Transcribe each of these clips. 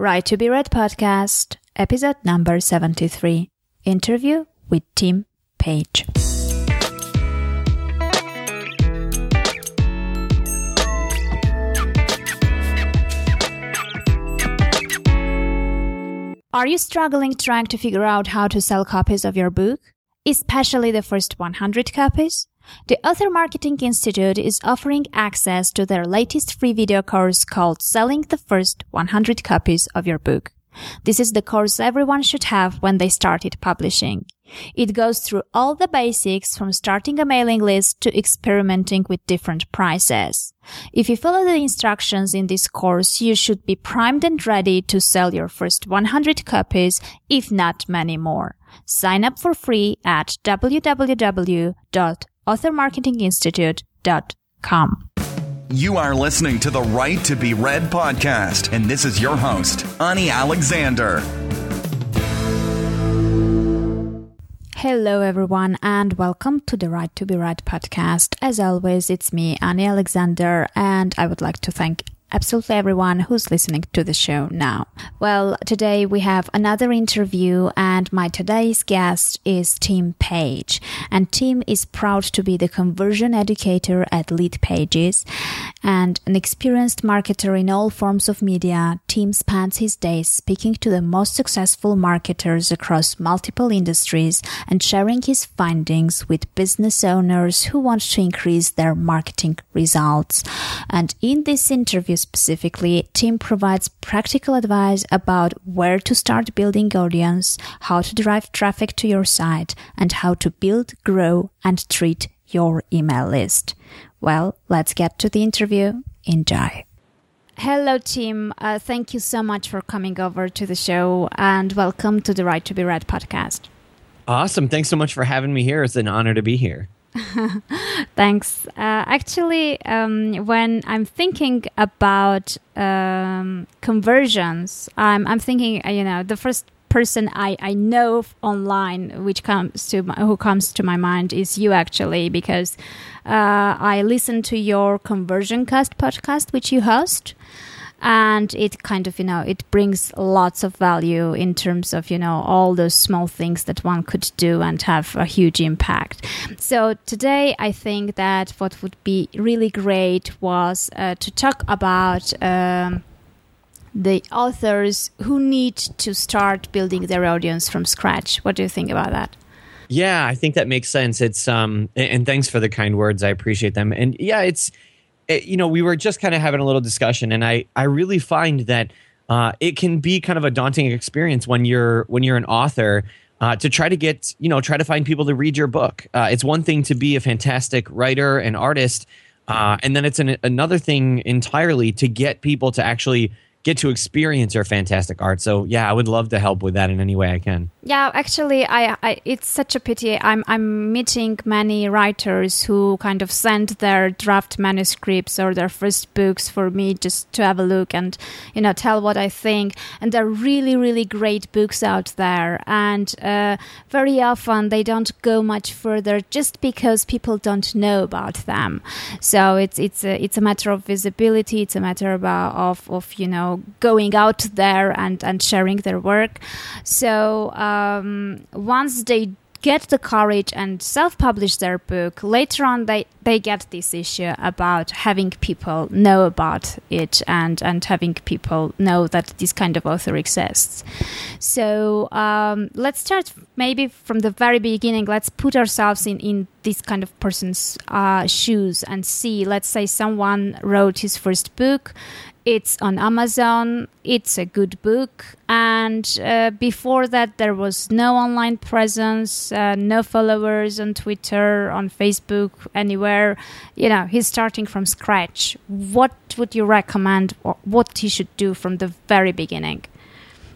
Right to be Read podcast, episode number 73. Interview with Tim Paige. Are you struggling trying to figure out how to sell copies of your book? Especially the first 100 copies? The Author Marketing Institute is offering access to their latest free video course called Selling the First 100 Copies of Your Book. This is the course everyone should have when they started publishing. It goes through all the basics from starting a mailing list to experimenting with different prices. If you follow the instructions in this course, you should be primed and ready to sell your first 100 copies, if not many more. Sign up for free at www.authormarketinginstitute.com. You are listening to the Right to Be Read podcast, and this is your host, Ani Alexander. Hello, everyone, and welcome to the Right to Be Read podcast. As always, it's me, Ani Alexander, and I would like to thank absolutely everyone who's listening to the show now. Well, today we have another interview and my today's guest is Tim Paige. And Tim is proud to be the conversion educator at Leadpages and an experienced marketer in all forms of media. Tim spends his days speaking to the most successful marketers across multiple industries and sharing his findings with business owners who want to increase their marketing results. And in this interview specifically, Tim provides practical advice about where to start building audience, how to drive traffic to your site, and how to build, grow, and treat your email list. Well, let's get to the interview. Enjoy. Hello, Tim. Uh, thank you so much for coming over to the show and welcome to the Right to Be Read podcast. Awesome. Thanks so much for having me here. It's an honor to be here. Thanks. Uh, actually, um, when I'm thinking about um, conversions, I'm, I'm thinking, uh, you know, the first person I, I know online which comes to my, who comes to my mind is you actually because uh, I listen to your ConversionCast podcast which you host and it kind of you know it brings lots of value in terms of you know all those small things that one could do and have a huge impact. So today i think that what would be really great was uh, to talk about um, the authors who need to start building their audience from scratch. What do you think about that? Yeah i think that makes sense. It's um and thanks for the kind words. I appreciate them. And yeah it's you know, we were just kind of having a little discussion, and I I really find that uh, it can be kind of a daunting experience when you're when you're an author. Uh, to try to get you know try to find people to read your book uh, it's one thing to be a fantastic writer and artist uh, and then it's an, another thing entirely to get people to actually get to experience your fantastic art. So yeah, I would love to help with that in any way I can. Yeah, actually, I, I it's such a pity. I'm I'm meeting many writers who kind of send their draft manuscripts or their first books for me just to have a look and you know tell what I think. And there are really really great books out there, and uh, very often they don't go much further just because people don't know about them. So it's it's a, it's a matter of visibility. It's a matter about of of you know going out there and, and sharing their work. So um, once they get the courage and self-publish their book later on they they get this issue about having people know about it and and having people know that this kind of author exists so um, let's start maybe from the very beginning let's put ourselves in in this kind of person's uh, shoes and see let's say someone wrote his first book it's on Amazon. It's a good book. And uh, before that, there was no online presence, uh, no followers on Twitter, on Facebook, anywhere. You know, he's starting from scratch. What would you recommend what he should do from the very beginning?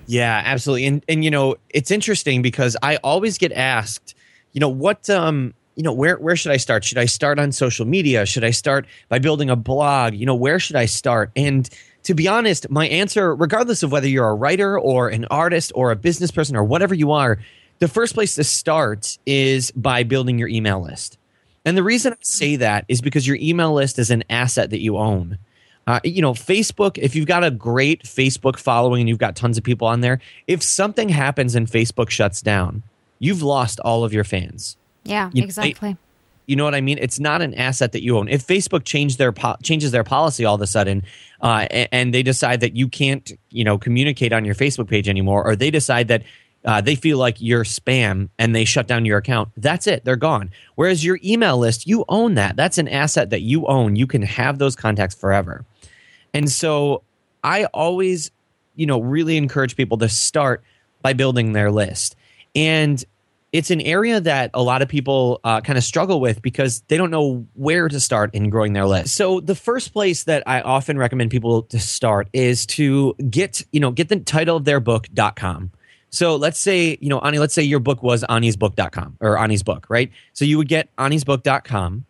Yeah, absolutely. And, and you know, it's interesting because I always get asked, you know, what, um, you know where where should i start? Should i start on social media? Should i start by building a blog? You know where should i start? And to be honest my answer regardless of whether you're a writer or an artist or a business person or whatever you are the first place to start is by building your email list. And the reason i say that is because your email list is an asset that you own. Uh, you know, Facebook, if you've got a great Facebook following and you've got tons of people on there, if something happens and Facebook shuts down, you've lost all of your fans. Yeah, You- exactly. You know what I mean? It's not an asset that you own. If Facebook change their po- changes their policy all of a sudden, uh, a- and they decide that you can't, you know, communicate on your Facebook page anymore, or they decide that uh, they feel like you're spam and they shut down your account, that's it. They're gone. Whereas your email list, you own that. That's an asset that you own. You can have those contacts forever. And so I always, you know, really encourage people to start by building their list. And it's an area that a lot of people uh, kind of struggle with because they don't know where to start in growing their list. So the first place that I often recommend people to start is to get, you know, get the title of their book.com. So let's say, you know, Ani, let's say your book was anisbook.com or Ani's book, right? So you would get anisbook.com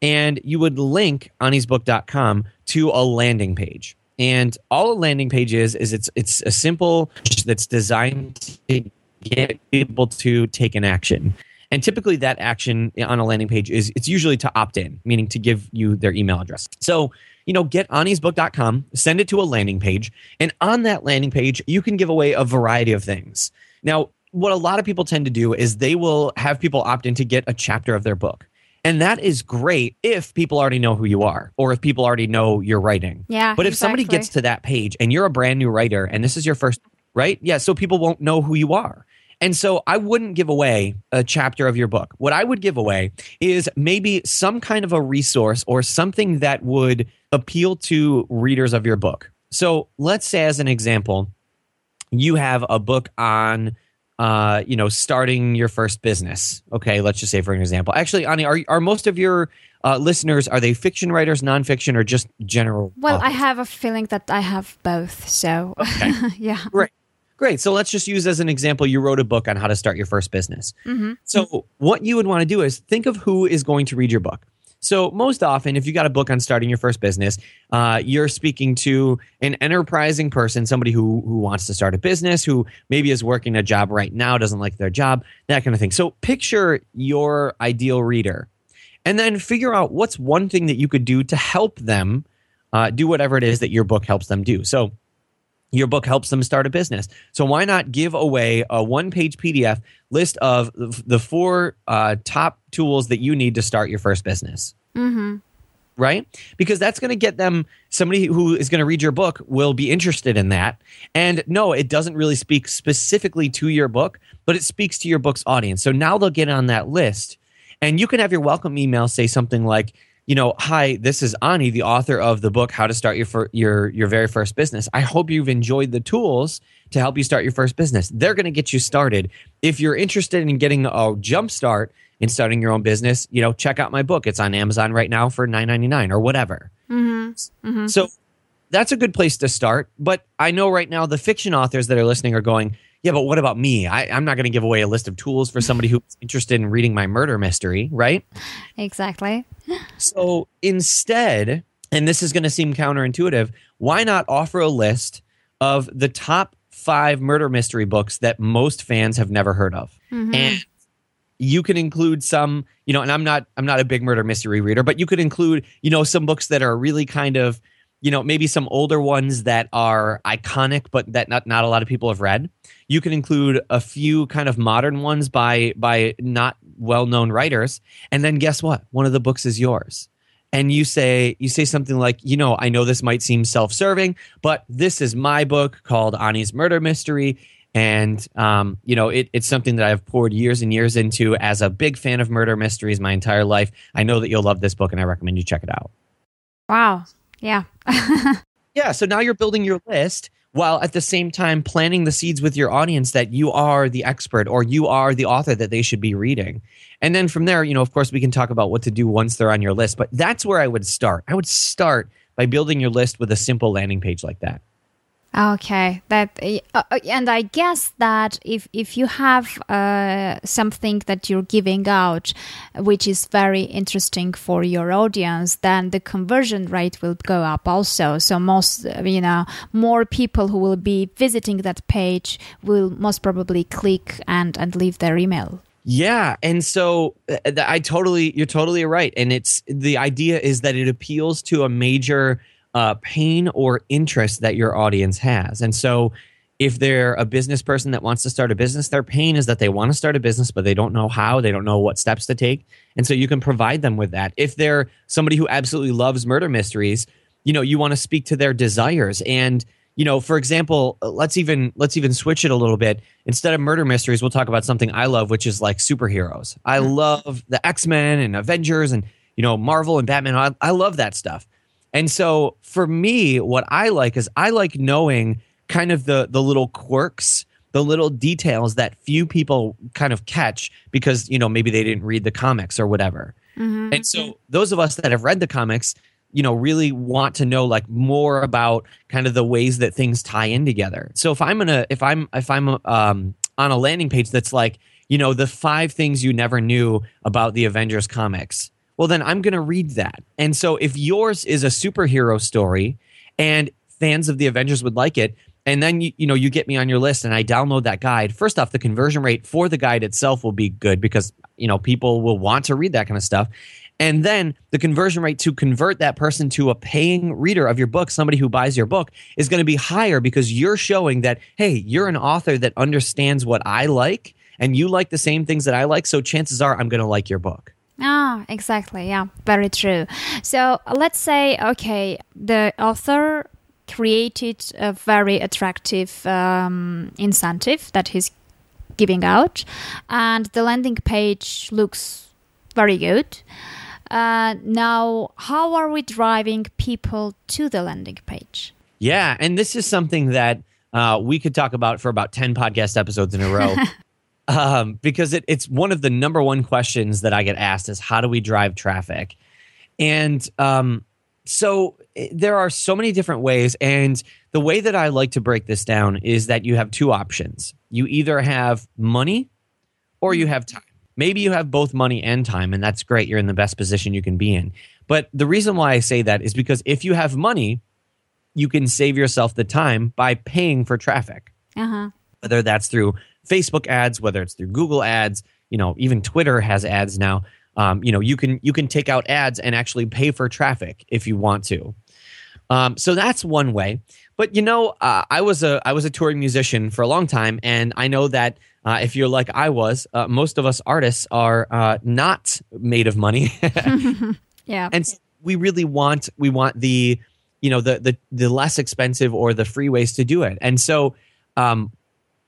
and you would link anisbook.com to a landing page. And all a landing page is is it's it's a simple that's designed to get people to take an action. And typically that action on a landing page is it's usually to opt in, meaning to give you their email address. So, you know, get anisbook.com, send it to a landing page, and on that landing page, you can give away a variety of things. Now, what a lot of people tend to do is they will have people opt in to get a chapter of their book. And that is great if people already know who you are or if people already know you're writing. Yeah, But if somebody gets to that page and you're a brand new writer and this is your first, right? Yeah. So people won't know who you are. And so I wouldn't give away a chapter of your book. What I would give away is maybe some kind of a resource or something that would appeal to readers of your book. So let's say, as an example, you have a book on uh, you know, starting your first business. Okay, let's just say for an example. Actually, Ani, are are most of your uh, listeners are they fiction writers, nonfiction, or just general? Well, I have a feeling that I have both. So, yeah. Great. Great. So let's just use as an example you wrote a book on how to start your first business. So, what you would want to do is think of who is going to read your book. So, most often, if you got a book on starting your first business, uh, you're speaking to an enterprising person, somebody who, who wants to start a business, who maybe is working a job right now, doesn't like their job, that kind of thing. So, picture your ideal reader and then figure out what's one thing that you could do to help them uh, do whatever it is that your book helps them do. So, your book helps them start a business. So why not give away a one-page PDF list of the- four uh, top tools that you need to start your first business? Mm-hmm. Right? Because that's going to get them somebody who is going to read your book will be interested in that. And no, it doesn't really speak specifically to your book, but it speaks to your book's audience. So now they'll get on that list. And you can have your welcome email say something like, you know, hi, this is Ani, the author of the book How to Start Your fir- your your very first business. I hope you've enjoyed the tools to help you start your first business. They're going to get you started. If you're interested in getting a jump start in starting your own business, you know, check out my book. It's on Amazon right now for nine ninety nine or whatever. Mm-hmm. Mm-hmm. So that's a good place to start. But I know right now the fiction authors that are listening are going, yeah, but what about me? I, I'm not going to give away a list of tools for somebody who's interested in reading my murder mystery, right? Exactly. So instead, and this is going to seem counterintuitive, why not offer a list of the top five murder mystery books that most fans have never heard of? Mm-hmm. And you can include some, you know, and I'm not I'm not a big murder mystery reader, but you could include, you know, some books that are really kind of, you know, maybe some older ones that are iconic but that not not a lot of people have read. You can include a few kind of modern ones by by not well-known writers, and then guess what? One of the books is yours. And you say you say something like, you know, I know this might seem self-serving, but this is my book called Ani's Murder Mystery and um, you know it, it's something that i've poured years and years into as a big fan of murder mysteries my entire life i know that you'll love this book and i recommend you check it out Wow. Yeah. yeah so now you're building your list while at the same time planting the seeds with your audience that you are the expert or you are the author that they should be reading. And then from there you know of course we can talk about what to do once they're on your list but that's where i would start. I would start by building your list with a simple landing page like that Okay, that uh, uh, and I guess that if if you have uh, something that you're giving out, which is very interesting for your audience, then the conversion rate will go up also. So most you know more people who will be visiting that page will most probably click and and leave their email. Yeah, and so uh, I totally, you're totally right, and it's the idea is that it appeals to a major uh, pain or interest that your audience has. And so, if they're a business person that wants to start a business, their pain is that they want to start a business, but they don't know how, they don't know what steps to take. And so you can provide them with that. If they're somebody who absolutely loves murder mysteries, you know, you want to speak to their desires. And, you know, for example, let's even let's even switch it a little bit. Instead of murder mysteries, we'll talk about something I love, which is like superheroes. I love the X-Men and Avengers and, you know, Marvel and Batman. I, I love that stuff. And so for me, what I like is I like knowing kind of the the little quirks the little details that few people kind of catch because you know maybe they didn't read the comics or whatever mm-hmm. and so those of us that have read the comics you know really want to know like more about kind of the ways that things tie in together so if i'm gonna if i'm if i'm um, on a landing page that's like you know the five things you never knew about the avengers comics well then i'm gonna read that. And so if yours is a superhero story and fans of the avengers would like it and then you, you know you get me on your list and i download that guide first off the conversion rate for the guide itself will be good because you know people will want to read that kind of stuff. And then the conversion rate to convert that person to a paying reader of your book somebody who buys your book is going to be higher because you're showing that hey you're an author that understands what i like and you like the same things that i like so chances are i'm going to like your book Ah, exactly. Yeah, very true. So let's say, okay, the author created a very attractive um, incentive that he's giving out, and the landing page looks very good. Uh, now, how are we driving people to the landing page? Yeah, and this is something that uh, we could talk about for about 10 podcast episodes in a row. um, because it, it's one of the number one questions that I get asked is how do we drive traffic? And um, so eh, there are so many different ways. And the way that i like to break this down is that you have two options. You either have money or you have time. Maybe you have both money and time and that's great. You're in the best position you can be in. But the reason why i say that is because if you have money you can save yourself the time by paying for traffic. Uh-huh. whether that's through facebook ads whether it's through google ads you know even twitter has ads now um, you know, you can you can take out ads and actually pay for traffic if you want to. Um, so that's one way. But you know, uh, I was a I was a touring musician for a long time, and I know that uh, if you're like I was, uh, most of us artists are uh, not made of money. yeah, and so we really want we want the you know the the the less expensive or the free ways to do it. And so um,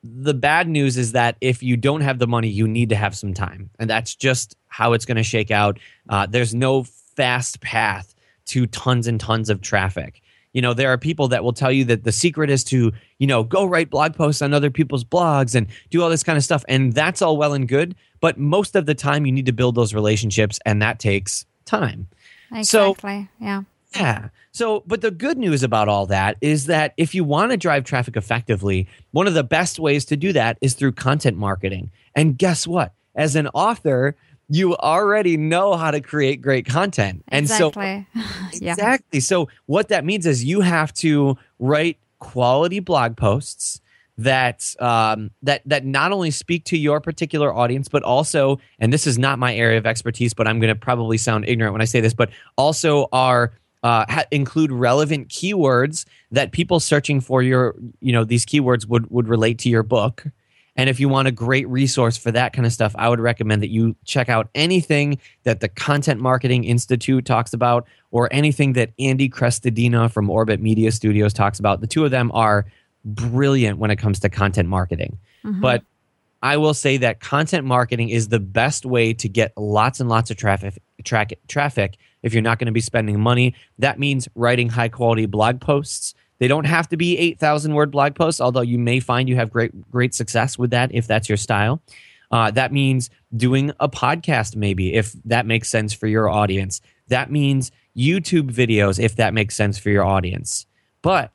the bad news is that if you don't have the money, you need to have some time, and that's just how it's going to shake out. Uh, there's no fast path to tons and tons of traffic. You know, there are people that will tell you that the secret is to, you know, go write blog posts on other people's blogs and do all this kind of stuff. And that's all well and good. But most of the time, you need to build those relationships, and that takes time. Exactly. So, yeah. Yeah. So, but the good news about all that is that if you want to drive traffic effectively, one of the best ways to do that is through content marketing. And guess what? As an author, you already know how to create great content. And exactly. so yeah. Exactly. So what that means is you have to write quality blog posts that um, that that not only speak to your particular audience, but also, and this is not my area of expertise, but I'm going to probably sound ignorant when I say this, but also are uh, ha- include relevant keywords that people searching for your, you know, these keywords would would relate to your book. And if you want a great resource for that kind of stuff, I would recommend that you check out anything that the Content Marketing Institute talks about or anything that Andy Crestodina from Orbit Media Studios talks about. The two of them are brilliant when it comes to content marketing. Mm-hmm. But I will say that content marketing is the best way to get lots and lots of traffic track, traffic if you're not going to be spending money. That means writing high quality blog posts. They don't have to be 8,000 word blog posts, although you may find you have great great success with that if that's your style. Uh, that means doing a podcast, maybe, if that makes sense for your audience. That means YouTube videos, if that makes sense for your audience. But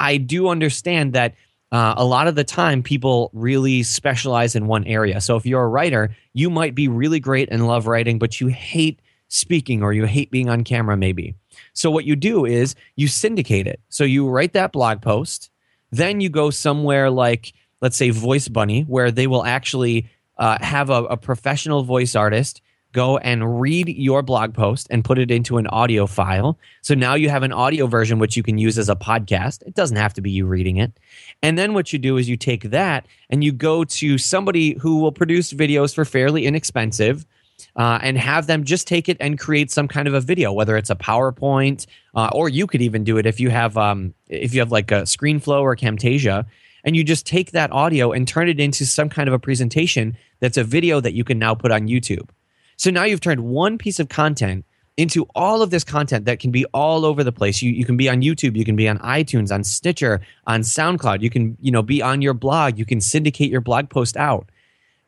I do understand that uh, a lot of the time people really specialize in one area. So if you're a writer, you might be really great and love writing, but you hate speaking or you hate being on camera, maybe. So what you do is you syndicate it. So you write that blog post, then you go somewhere like, let's say, Voice Bunny, where they will actually uh, have a, a professional voice artist go and read your blog post and put it into an audio file. So now you have an audio version which you can use as a podcast. It doesn't have to be you reading it. And then what you do is you take that and you go to somebody who will produce videos for fairly inexpensive. Uh, and have them just take it and create some kind of a video, whether it's a PowerPoint, uh, or you could even do it if you have um, if you have like a ScreenFlow or Camtasia, and you just take that audio and turn it into some kind of a presentation that's a video that you can now put on YouTube. So now you've turned one piece of content into all of this content that can be all over the place. You, you can be on YouTube, you can be on iTunes, on Stitcher, on SoundCloud. You can, you know, be on your blog. You can syndicate your blog post out.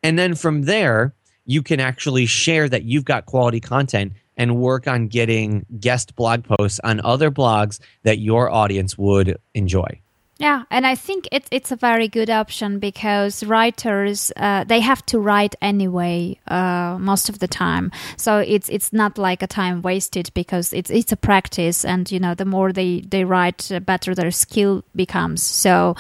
And then from there, you can actually share that you've got quality content and work on getting guest blog posts on other blogs that your audience would enjoy. Yeah, and I think it's it's a very good option because writers uh, they have to write anyway uh, most of the time, so it's it's not like a time wasted because it's it's a practice, and you know the more they they write, the better their skill becomes. So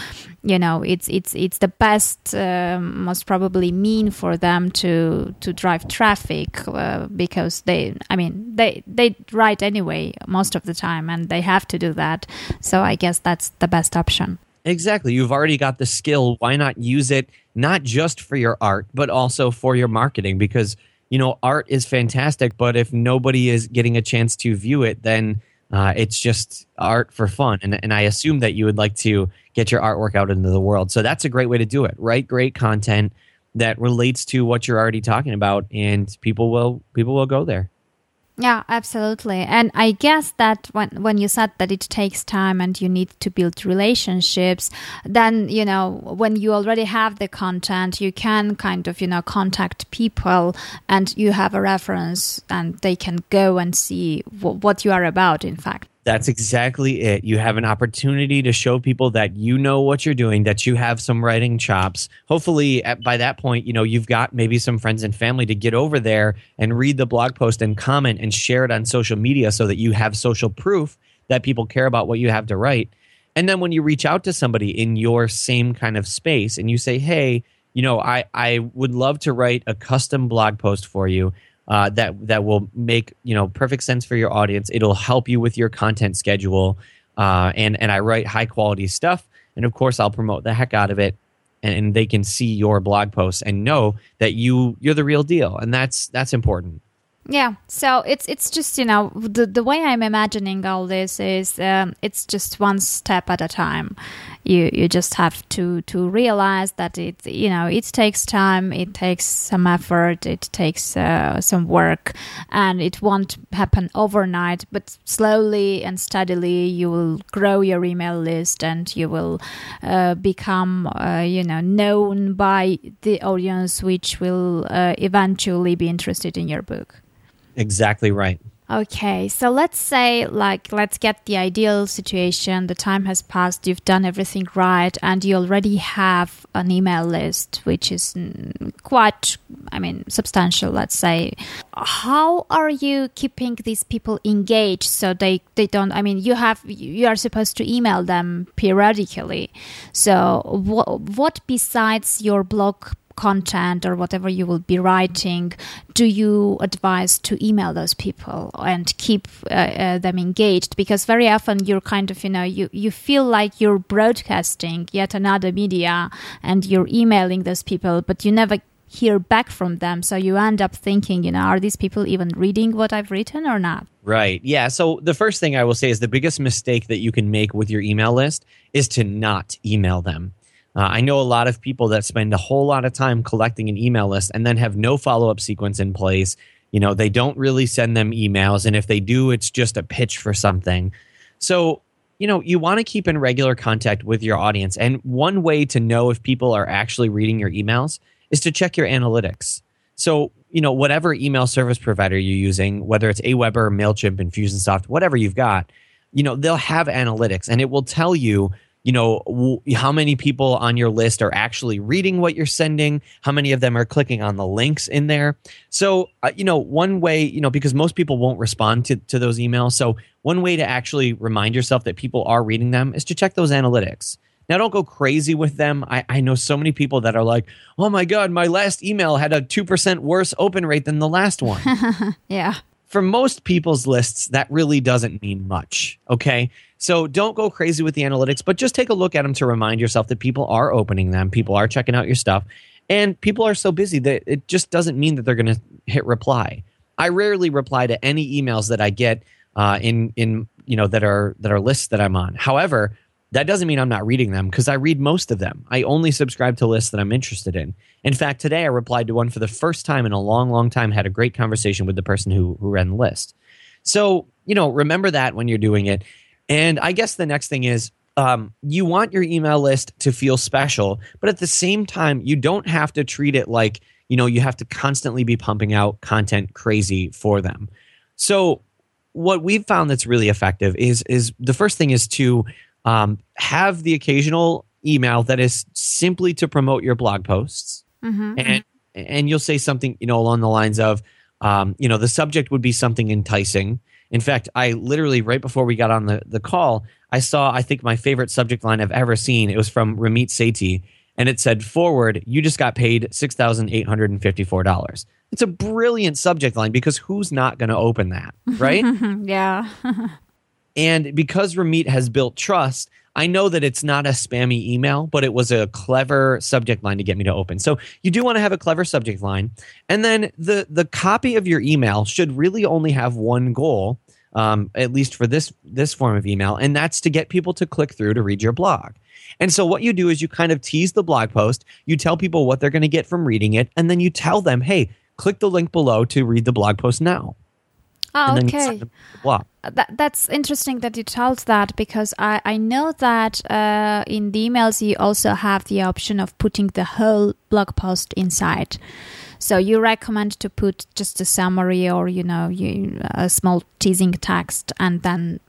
you know it's it's it's the best uh, most probably mean for them to to drive traffic uh, because they I mean they they write anyway most of the time and they have to do that. So I guess that's the best option. Exactly. You've already got the skill. Why not use it not just for your art, but also for your marketing? Because, you know, art is fantastic, but if nobody is getting a chance to view it, then uh, it's just art for fun. And, and I assume that you would like to get your artwork out into the world. So that's a great way to do it. Write great content that relates to what you're already talking about, and people will people will go there. Yeah, absolutely. And I guess that when when you said that it takes time and you need to build relationships, then you know when you already have the content, you can kind of you know contact people and you have a reference, and they can go and see w- what you are about. In fact. That's exactly it. You have an opportunity to show people that you know what you're doing, that you have some writing chops. Hopefully, at, by that point, you know you've got maybe some friends and family to get over there and read the blog post and comment and share it on social media, so that you have social proof that people care about what you have to write. And then when you reach out to somebody in your same kind of space and you say, "Hey, you know, I I would love to write a custom blog post for you." Uh, that that will make you know perfect sense for your audience. It'll help you with your content schedule, uh, and and I write high quality stuff, and of course I'll promote the heck out of it, and, and they can see your blog posts and know that you you're the real deal, and that's that's important. Yeah, so it's it's just you know the the way I'm imagining all this is um, it's just one step at a time. You you just have to to realize that it you know it takes time, it takes some effort, it takes uh, some work, and it won't happen overnight. But slowly and steadily, you will grow your email list, and you will uh, become uh, you know known by the audience, which will uh, eventually be interested in your book. Exactly right. Okay, so let's say, like, let's get the ideal situation. The time has passed, you've done everything right, and you already have an email list, which is mm, quite, I mean, substantial, let's say. How are you keeping these people engaged so they, they don't, I mean, you have, you are supposed to email them periodically. So, what, what besides your blog content or whatever you will be writing, do you advise to email those people and keep uh, uh, them engaged? Because very often you're kind of, you know, you, you feel like you're broadcasting yet another media and you're emailing those people, but you never hear back from them. So you end up thinking, you know, are these people even reading what I've written or not? Right. Yeah. So the first thing I will say is the biggest mistake that you can make with your email list is to not email them. Uh, I know a lot of people that spend a whole lot of time collecting an email list and then have no follow up sequence in place. You know, they don't really send them emails. And if they do, it's just a pitch for something. So, you know, you want to keep in regular contact with your audience. And one way to know if people are actually reading your emails is to check your analytics. So, you know, whatever email service provider you're using, whether it's Aweber, MailChimp, Infusionsoft, whatever you've got, you know, they'll have analytics and it will tell you you know w- how many people on your list are actually reading what you're sending how many of them are clicking on the links in there so uh, you know one way you know because most people won't respond to, to those emails so one way to actually remind yourself that people are reading them is to check those analytics Now, don't go crazy with them. I, I know so many people that are like, oh my God, my last email had a 2% worse open rate than the last one. yeah. For most people's lists, that really doesn't mean much. Okay. So don't go crazy with the analytics, but just take a look at them to remind yourself that people are opening them, people are checking out your stuff, and people are so busy that it just doesn't mean that they're going to hit reply. I rarely reply to any emails that I get uh, in in you know that are that are lists that I'm on. However, that doesn't mean I'm not reading them because I read most of them. I only subscribe to lists that I'm interested in. In fact, today I replied to one for the first time in a long, long time. Had a great conversation with the person who who ran the list. So you know, remember that when you're doing it. And I guess the next thing is um, you want your email list to feel special, but at the same time, you don't have to treat it like you know you have to constantly be pumping out content crazy for them. So what we've found that's really effective is is the first thing is to um, have the occasional email that is simply to promote your blog posts, Mm-hmm. and and you'll say something you know along the lines of um, you know the subject would be something enticing. In fact, I literally right before we got on the the call, I saw I think my favorite subject line I've ever seen. It was from Ramit Sethi, and it said, "Forward, you just got paid six thousand eight hundred and fifty four dollars." It's a brilliant subject line because who's not going to open that, right? yeah. And because Ramit has built trust, I know that it's not a spammy email, but it was a clever subject line to get me to open. So you do want to have a clever subject line, and then the the copy of your email should really only have one goal, um, at least for this this form of email, and that's to get people to click through to read your blog. And so what you do is you kind of tease the blog post, you tell people what they're going to get from reading it, and then you tell them, hey, click the link below to read the blog post now. Oh, okay. the blog. That, that's interesting that you told that because I, I know that uh, in the emails you also have the option of putting the whole blog post inside. So you recommend to put just a summary or you know you, a small teasing text and then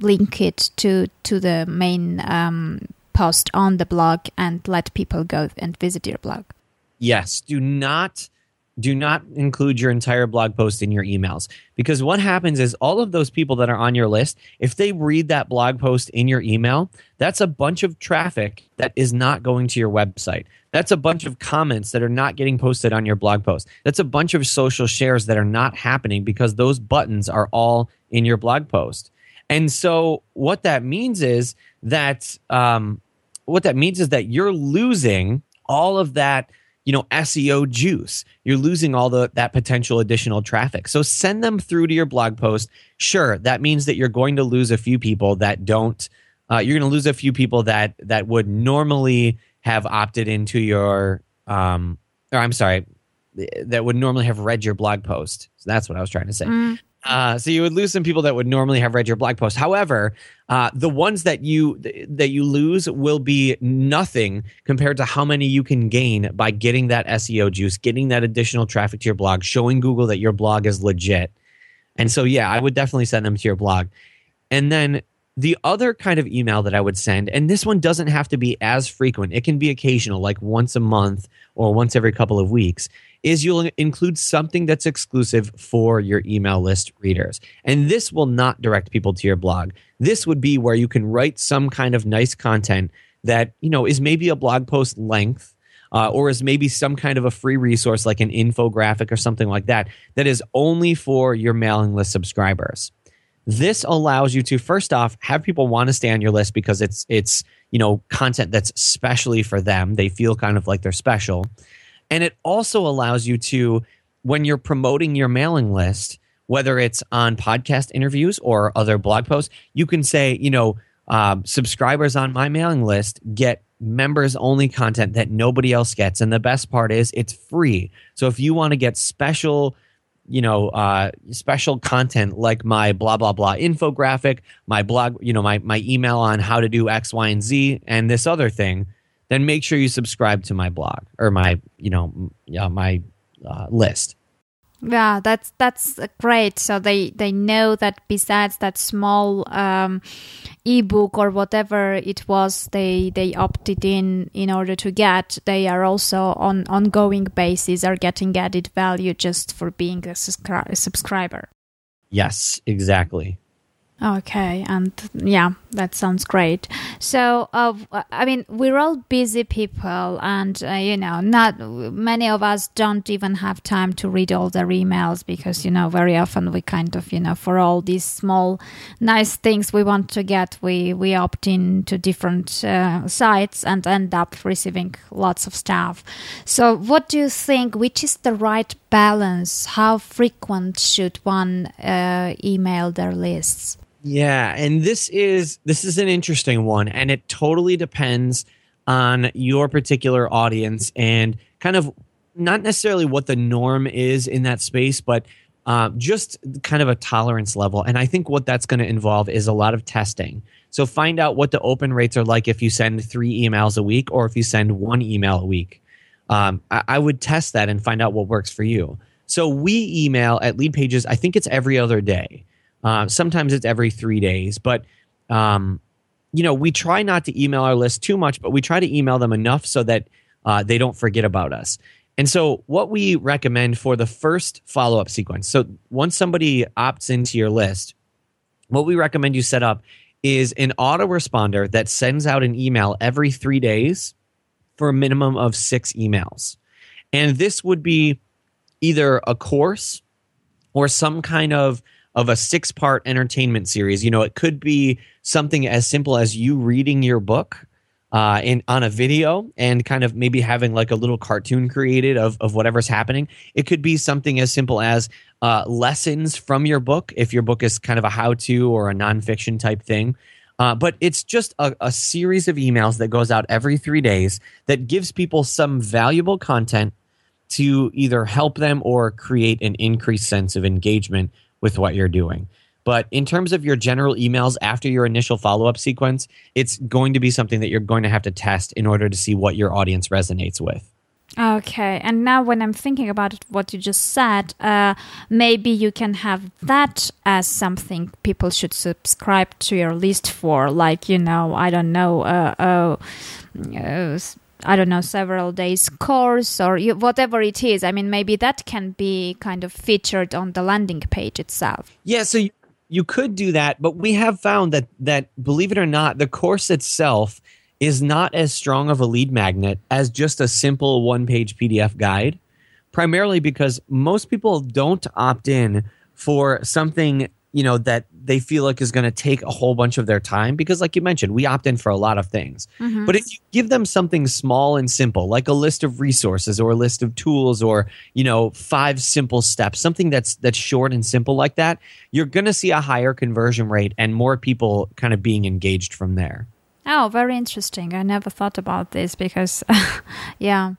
link it to to the main um, post on the blog and let people go and visit your blog. Yes, do not do not include your entire blog post in your emails. Because what happens is all of those people that are on your list if they read that blog post in your email that's a bunch of traffic that is not going to your website. That's a bunch of comments that are not getting posted on your blog post. That's a bunch of social shares that are not happening because those buttons are all in your blog post. And so what that means is that um, what that means is that you're losing all of that you know SEO juice. You're losing all the that potential additional traffic. So send them through to your blog post. Sure, that means that you're going to lose a few people that don't. Uh, you're going to lose a few people that that would normally have opted into your. Um, or I'm sorry, that would normally have read your blog post. So that's what I was trying to say. Mm. Uh, so you would lose some people that would normally have read your blog post. However, uh, the ones that you that you lose will be nothing compared to how many you can gain by getting that SEO juice, getting that additional traffic to your blog, showing Google that your blog is legit. And so, yeah, I would definitely send them to your blog. And then the other kind of email that I would send, and this one doesn't have to be as frequent, it can be occasional, like once a month or once every couple of weeks, is you'll include something that's exclusive for your email list readers. And this will not direct people to your blog. This would be where you can write some kind of nice content that, you know, is maybe a blog post length. Uh, or is maybe some kind of a free resource like an infographic or something like that that is only for your mailing list subscribers this allows you to first off have people want to stay on your list because it's it's you know content that's specially for them. They feel kind of like they're special. And it also allows you to when you're promoting your mailing list whether it's on podcast interviews or other blog posts you can say you know um, subscribers on my mailing list get members only content that nobody else gets. And the best part is it's free. So if you want to get special you know uh, special content like my blah blah blah infographic my blog you know my, my email on how to do x y and z and this other thing then make sure you subscribe to my blog or my you know yeah, my uh, list Yeah, that's that's great. So they they know that besides that small um, ebook or whatever it was they they opted in in order to get, they are also on ongoing basis are getting added value just for being a, subscri- a subscriber. yes exactly Okay, and yeah, that sounds great. So, uh, I mean, we're all busy people, and uh, you know, not many of us don't even have time to read all their emails because you know, very often we kind of, you know, for all these small, nice things we want to get, we we opt in to different uh, sites and end up receiving lots of stuff. So, what do you think? Which is the right balance? How frequent should one uh, email their lists? Yeah, and this is this is an interesting one and it totally depends on your particular audience and kind of not necessarily what the norm is in that space, but uh, just kind of a tolerance level. And I think what that's going to involve is a lot of testing. So find out what the open rates are like if you send three emails a week or if you send one email a week. Um, I, I would test that and find out what works for you. So we email at Leadpages, I think it's every other day. Uh, sometimes it's every three days, but um, you know we try not to email our list too much, but we try to email them enough so that uh, they don't forget about us. And so, what we recommend for the first follow up sequence. So, once somebody opts into your list, what we recommend you set up is an autoresponder that sends out an email every three days for a minimum of six emails. And this would be either a course or some kind of of a six part entertainment series. You know, it could be something as simple as you reading your book uh, in on a video and kind of maybe having like a little cartoon created of, of whatever's happening. It could be something as simple as uh, lessons from your book, if your book is kind of a how to or a nonfiction type thing. Uh, but it's just a, a series of emails that goes out every three days that gives people some valuable content to either help them or create an increased sense of engagement with what you're doing. But in terms of your general emails after your initial follow up sequence, it's going to be something that you're going to have to test in order to see what your audience resonates with. Okay, and now when I'm thinking about what you just said, uh, maybe you can have that as something people should subscribe to your list for, like you know, I don't know, uh, uh, uh I don't know, several days course or you, whatever it is. I mean, maybe that can be kind of featured on the landing page itself. Yeah, so you, you could do that, but we have found that that believe it or not, the course itself is not as strong of a lead magnet as just a simple one-page PDF guide. Primarily because most people don't opt in for something you know that they feel like is going to take a whole bunch of their time because like you mentioned we opt in for a lot of things. Mm-hmm. but if you give them something small and simple like a list of resources or a list of tools or you know five simple steps something that's that's short and simple like that you're going to see a higher conversion rate and more people kind of being engaged from there. Oh very interesting. I never thought about this because yeah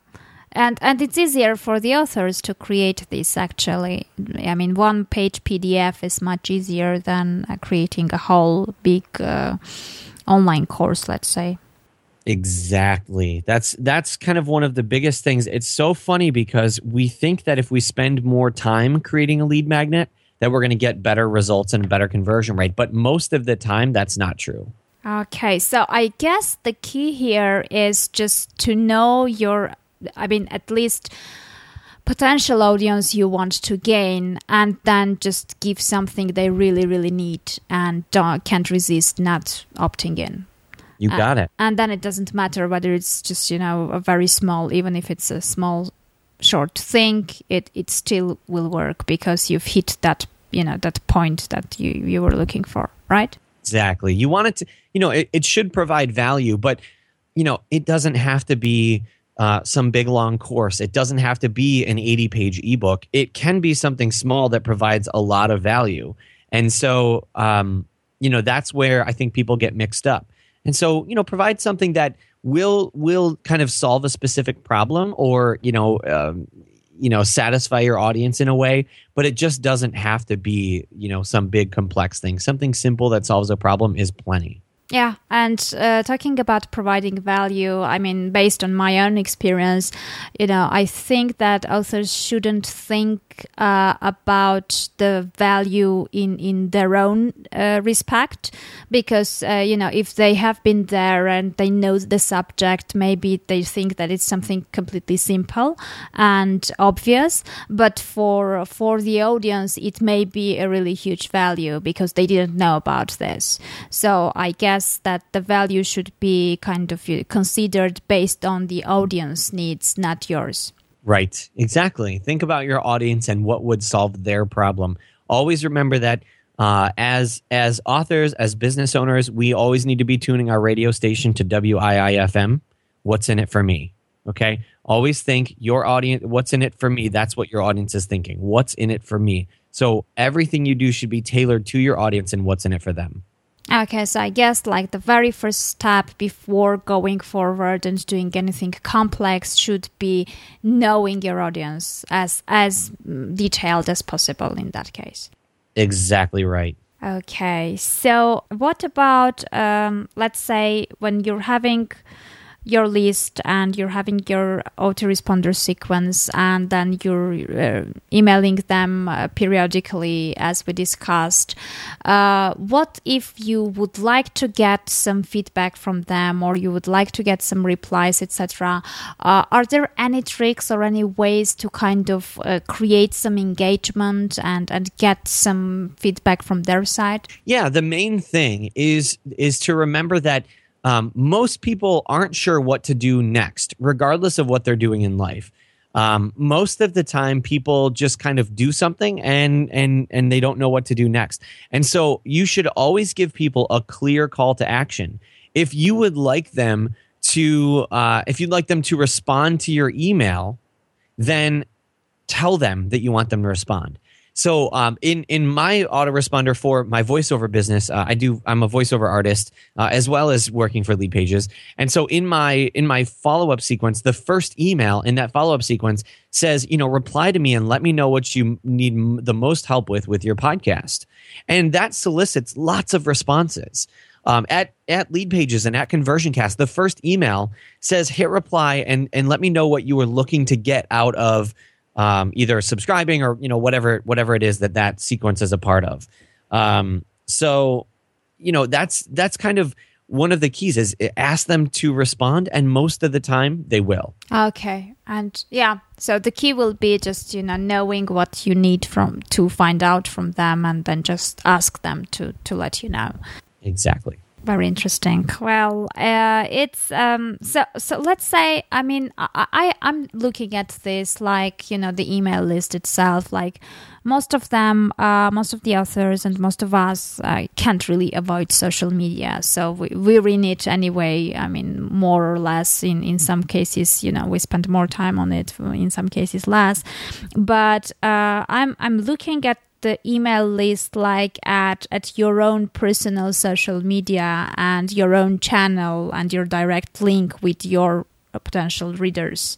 and and it's easier for the authors to create this actually. I mean one page pdf is much easier than uh, creating a whole big uh, online course let's say. Exactly. That's that's kind of one of the biggest things. It's so funny because we think that if we spend more time creating a lead magnet that we're going to get better results and a better conversion rate. But most of the time that's not true. Okay so i guess the key here is just to know your I mean, at least potential audience you want to gain and then just give something they really really need and can't resist not opting in. You got uh, it. and then it doesn't matter whether it's just you know a very small even if it's a small short thing it it still will work because you've hit that you know that point that you you were looking for right? Exactly. You want it to you know it, it should provide value but you know it doesn't have to be uh, some big long course. It doesn't have to be an 80 page ebook. It can be something small that provides a lot of value. And so, um, you know, that's where I think people get mixed up. And so, you know, provide something that will will kind of solve a specific problem or you know um, you know satisfy your audience in a way but it just doesn't have to be you know some big complex thing something simple that solves a problem is plenty Yeah, and uh, talking about providing value, I mean, based on my own experience, you know, I think that authors shouldn't think uh, about the value in in their own uh, respect, because uh, you know, if they have been there and they know the subject, maybe they think that it's something completely simple and obvious, but for for the audience, it may be a really huge value because they didn't know about this. So I guess guess that the value should be kind of considered based on the audience needs, not yours. Right, exactly. Think about your audience and what would solve their problem. Always remember that uh, as as authors, as business owners, we always need to be tuning our radio station to WIIFM. What's in it for me? Okay. Always think your audience. What's in it for me? That's what your audience is thinking. What's in it for me? So everything you do should be tailored to your audience and what's in it for them. Okay, so I guess like the very first step before going forward and doing anything complex should be knowing your audience as as detailed as possible in that case. Exactly right. Okay, so what about um, let's say when you're having your list and you're having your autoresponder sequence and then you're uh, emailing them uh, periodically as we discussed. Uh, what if you would like to get some feedback from them or you would like to get some replies etc uh, are there any tricks or any ways to kind of uh, create some engagement and and get some feedback from their side? Yeah the main thing is is to remember that um, most people aren't sure what to do next, regardless of what they're doing in life. Um, most of the time, people just kind of do something and and and they don't know what to do next. And so, you should always give people a clear call to action. If you would like them to, uh, if you'd like them to respond to your email, then tell them that you want them to respond. So um, in in my autoresponder for my voiceover business, uh, I do I'm a voiceover artist uh, as well as working for Leadpages, and so in my in my follow up sequence, the first email in that follow up sequence says, you know, reply to me and let me know what you need m- the most help with with your podcast, and that solicits lots of responses. Um, at at Leadpages and at ConversionCast the first email says hit reply and and let me know what you were looking to get out of um, either subscribing or you know whatever whatever it is that that sequence is a part of. Um, so you know that's that's kind of one of the keys is ask them to respond and most of the time they will. Okay. And yeah so the key will be just you know knowing what you need from to find out from them and then just ask them to to let you know. Exactly very interesting. Well, uh, it's um, so so. Let's say, I mean, I, I I'm looking at this like you know the email list itself. Like most of them, uh, most of the authors and most of us uh, can't really avoid social media. So we we're in it anyway. I mean, more or less. In in some cases, you know, we spend more time on it. In some cases, less. But uh, I'm I'm looking at the email list like at at your own personal social media and your own channel and your direct link with your potential readers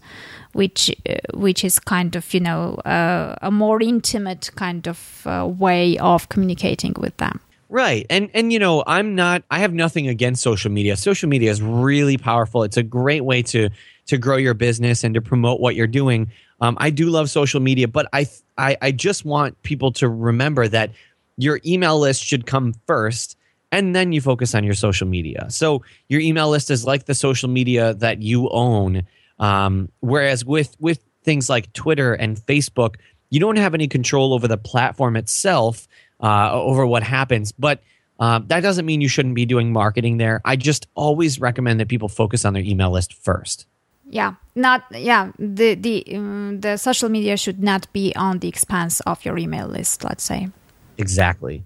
which uh, which is kind of you know uh, a more intimate kind of uh, way of communicating with them. Right. And and you know i'm not i have nothing against social media. Social media is really powerful. It's a great way to to grow your business and to promote what you're doing um, I do love social media, but I, I I just want people to remember that your email list should come first and then you focus on your social media. So your email list is like the social media that you own. Um, whereas with with things like Twitter and Facebook, you don't have any control over the platform itself, uh, over what happens. But uh, that doesn't mean you shouldn't be doing marketing there. I just always recommend that people focus on their email list first yeah not yeah the the um, the social media should not be on the expense of your email list let's say. Exactly.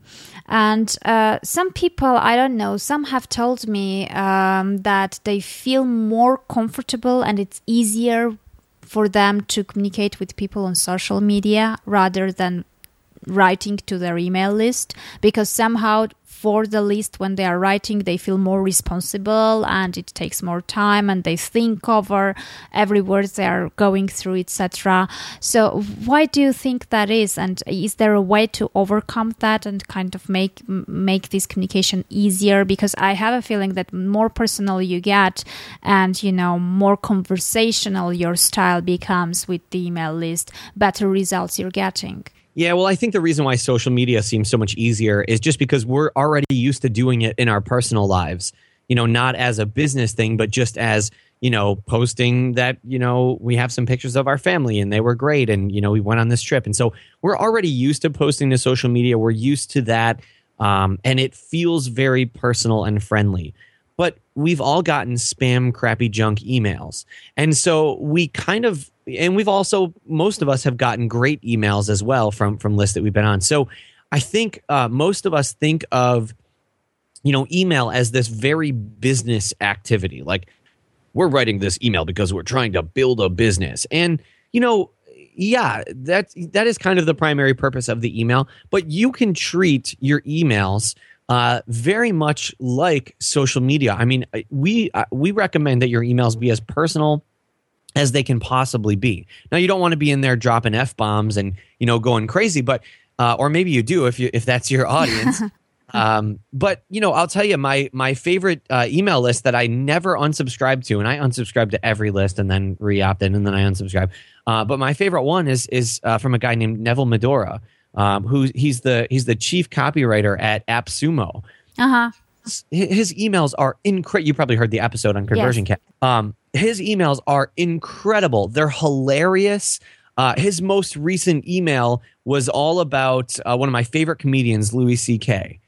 And uh, some people i don't know some have told me um, that they feel more comfortable and it's easier for them to communicate with people on social media rather than writing to their email list because somehow for the list when they are writing they feel more responsible and it takes more time and they think over every word they are going through etc so why do you think that is? And is there a way to overcome that and kind of make make this communication easier? Because i have a feeling that more personal you get and you know more conversational your style becomes with the email list better results you're getting yeah, well, I think the reason why social media seems so much easier is just because we're already used to doing it in our personal lives. You know, not as a business thing, but just as, you know, posting that, you know, we have some pictures of our family and they were great and, you know, we went on this trip. And so we're already used to posting to social media. We're used to that. Um, and it feels very personal and friendly. But we've all gotten spam, crappy junk emails. And so we kind of and we've also most of us have gotten great emails as well from from lists that we've been on. So I think uh, most of us think of you know email as this very business activity, like we're writing this email because we're trying to build a business, and you know. Yeah, that that is kind of the primary purpose of the email. But you can treat your emails uh, very much like social media. I mean, we uh, we recommend that your emails be as personal as they can possibly be. Now you don't want to be in there dropping f bombs and you know going crazy, but uh, or maybe you do if you if that's your audience. um, but you know, I'll tell you my my favorite uh, email list that I never unsubscribe to, and I unsubscribe to every list and then re-opt in and then I unsubscribe. Uh, but my favorite one is is uh, from a guy named Neville Medhora, um, who he's the he's the chief copywriter at AppSumo. Uh huh his emails are incredible. You probably heard the episode on Conversion yes. Cat. Um, his emails are incredible. They're hilarious. Uh, his most recent email was all about uh, one of my favorite comedians, Louis C.K.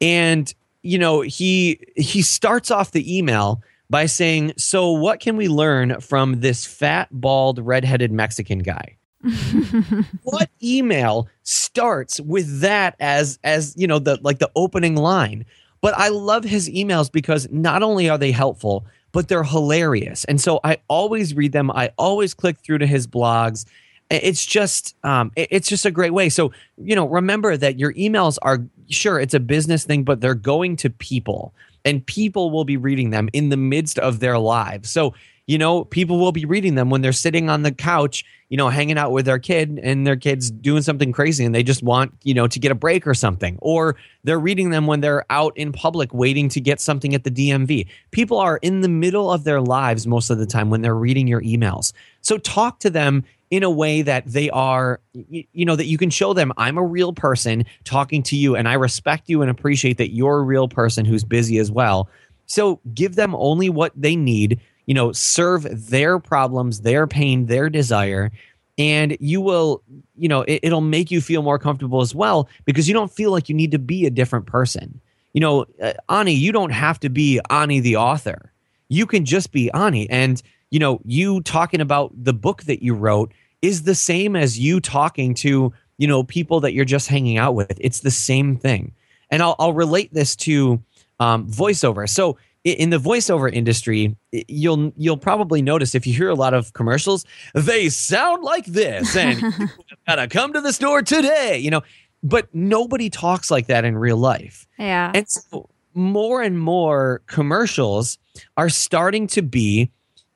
And you know he he starts off the email by saying, "So what can we learn from this fat, bald, redheaded Mexican guy?" what email starts with that as as you know the like the opening line? But I love his emails because not only are they helpful, but they're hilarious. And so I always read them. I always click through to his blogs. It's just um, it's just a great way. So you know, remember that your emails are sure it's a business thing, but they're going to people, and people will be reading them in the midst of their lives. So you know, people will be reading them when they're sitting on the couch, you know, hanging out with their kid and their kid's doing something crazy and they just want, you know, to get a break or something. Or they're reading them when they're out in public waiting to get something at the DMV. People are in the middle of their lives most of the time when they're reading your emails. So talk to them in a way that they are you know that you can show them I'm a real person talking to you and I respect you and appreciate that you're a real person who's busy as well. So give them only what they need you know, serve their problems, their pain, their desire. And you will, you know, it, will make you feel more comfortable as well because you don't feel like you need to be a different person. You know, uh, Ani, you don't have to be Ani the author. You can just be Ani. And, you know, you talking about the book that you wrote is the same as you talking to, you know, people that you're just hanging out with. It's the same thing. And I'll, I'll relate this to um, voiceover. So, in the voiceover industry, you'll you'll probably notice if you hear a lot of commercials, they sound like this, and you gotta come to the store today. You know, but nobody talks like that in real life. Yeah, and so more and more commercials are starting to be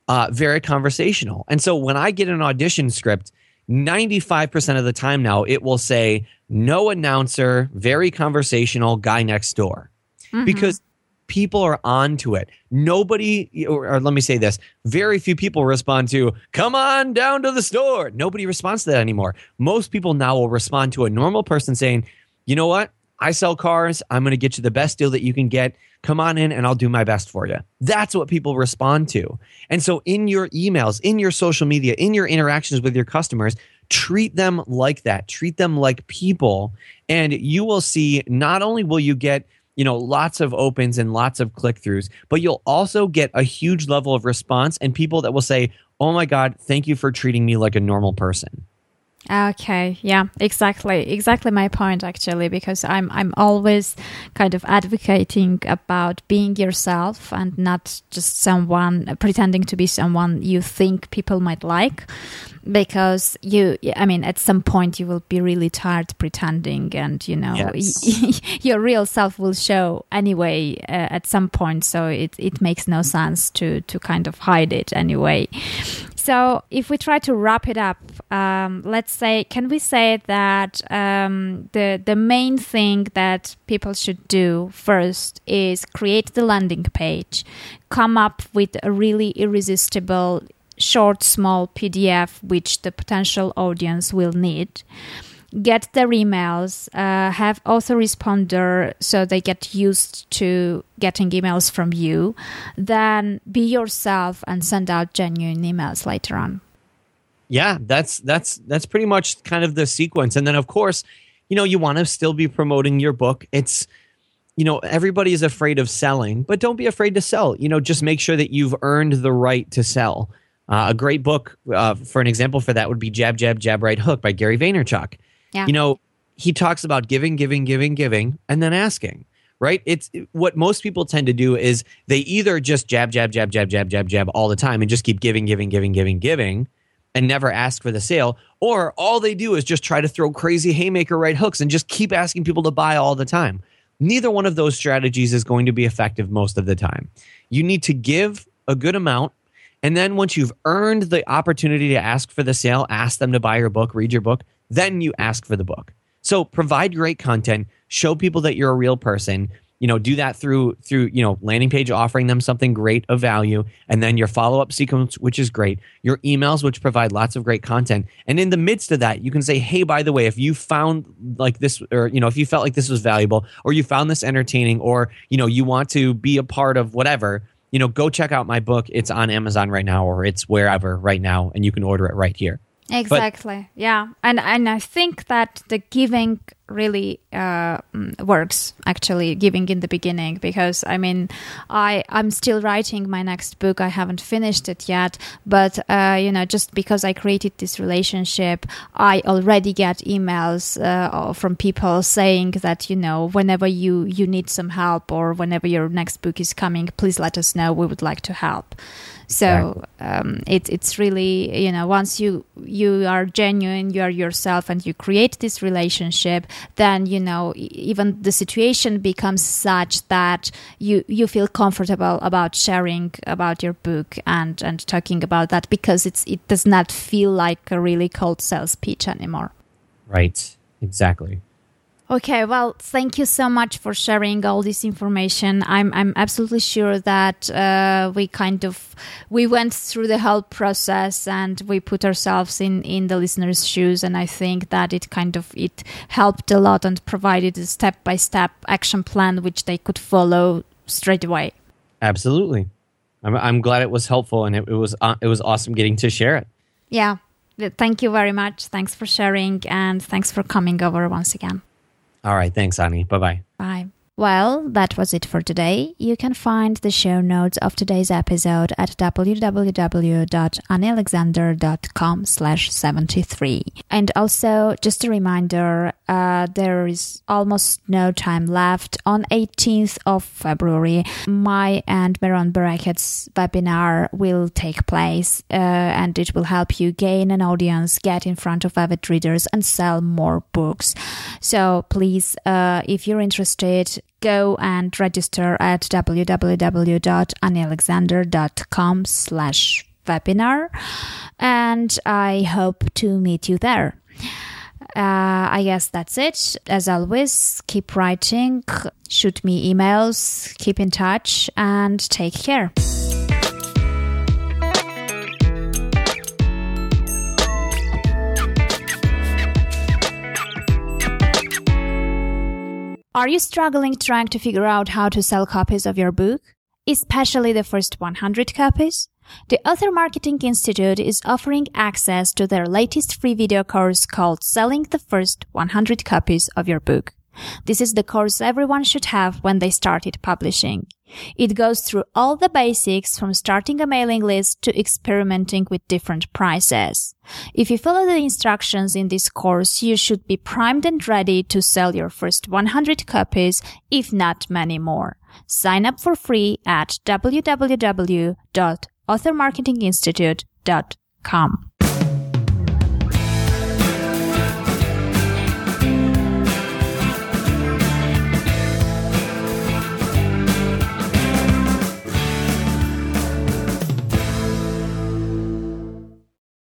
uh, very conversational. And so when I get an audition script, 95% of the time now, it will say no announcer, very conversational, guy next door. Mm-hmm. Because people are onto it. Nobody, or, or, let me say this very few people respond to, come on down to the store. Nobody responds to that anymore. Most people now will respond to a normal person saying, you know what? I sell cars. I'm going to get you the best deal that you can get. Come on in and I'll do my best for you. That's what people respond to. And so, in your emails, in your social media, in your interactions with your customers, treat them like that. Treat them like people. And you will see not only will you get you know, lots of opens and lots of click throughs, but you'll also get a huge level of response and people that will say, Oh my God, thank you for treating me like a normal person. Okay, yeah, exactly, exactly my point actually, because I'm I'm always kind of advocating about being yourself and not just someone pretending to be someone you think people might like. because you i mean at some point you will be really tired pretending and you know Yes. your real self will show anyway uh, at some point so it, it makes no sense to to kind of hide it anyway so if we try to wrap it up um, let's say can we say that um, the the main thing that people should do first is create the landing page come up with a really irresistible short small pdf which the potential audience will need get their emails, uh, have autoresponder so they get used to getting emails from you, then be yourself and send out genuine emails later on. Yeah, that's that's that's pretty much kind of the sequence. And then of course, you know, you want to still be promoting your book. It's you know, everybody is afraid of selling, but don't be afraid to sell. You know, just make sure that you've earned the right to sell. Uh, a great book, uh, for an example for that, would be Jab, Jab, Jab, Right Hook by Gary Vaynerchuk. Yeah. You know, he talks about giving, giving, giving, giving, and then asking. Right? It's what most people tend to do is they either just jab, jab, jab, jab, jab, jab, jab all the time and just keep giving, giving, giving, giving, giving, and never ask for the sale, or all they do is just try to throw crazy haymaker right hooks and just keep asking people to buy all the time. Neither one of those strategies is going to be effective most of the time. You need to give a good amount and then once you've earned the opportunity to ask for the sale, ask them to buy your book, read your book, then you ask for the book. So provide great content, show people that you're a real person. You know, do that through through, you know, landing page offering them something great of value, and then your follow-up sequence, which is great, your emails, which provide lots of great content. And in the midst of that, you can say, hey, by the way, if you found like this, or you know, if you felt like this was valuable, or you found this entertaining, or you know, you want to be a part of whatever, you know, go check out my book. It's on Amazon right now, or it's wherever right now, and you can order it right here. Exactly. yeah, and and I think that the giving really uh, mm, works. Actually, giving in the beginning because I mean, I I'm still writing my next book. I haven't finished it yet, but uh, you know, just because I created this relationship, I already get emails uh, from people saying that you know, whenever you you need some help or whenever your next book is coming, please let us know. We would like to help. So um, it, it's really you know once you you are genuine, you are yourself, and you create this relationship, then you know even the situation becomes such that you you feel comfortable about sharing about your book and and talking about that because it's it does not feel like a really cold sales pitch anymore. Right. Exactly. Okay, well, thank you so much for sharing all this information. I'm I'm absolutely sure that uh, we kind of we went through the whole process and we put ourselves in in the listeners' shoes, and I think that it kind of it helped a lot and provided a step by step action plan which they could follow straight away. Absolutely. I'm, I'm glad it was helpful, and it, it was uh, it was awesome getting to share it. Yeah, thank you very much. Thanks for sharing, and thanks for coming over once again. All right. Thanks, Ani. Bye bye. Well, that was it for today. You can find the show notes of today's episode at www.anialexander.com slash 73. And also, just a reminder, uh, there is almost no time left. On 18th of February, my and Meron Bereket's webinar will take place uh, and it will help you gain an audience, get in front of avid readers and sell more books. So please, uh, if you're interested, go and register at www.anialexander.com slash webinar and I hope to meet you there. Uh, I guess that's it. As always, keep writing, shoot me emails, keep in touch, and take care. Are you struggling trying to figure out how to sell copies of your book? Especially the first 100 copies? The Author Marketing Institute is offering access to their latest free video course called Selling the First 100 Copies of Your Book. This is the course everyone should have when they started publishing. It goes through all the basics from starting a mailing list to experimenting with different prices. If you follow the instructions in this course, you should be primed and ready to sell your first 100 copies, if not many more. Sign up for free at www.authormarketinginstitute.com.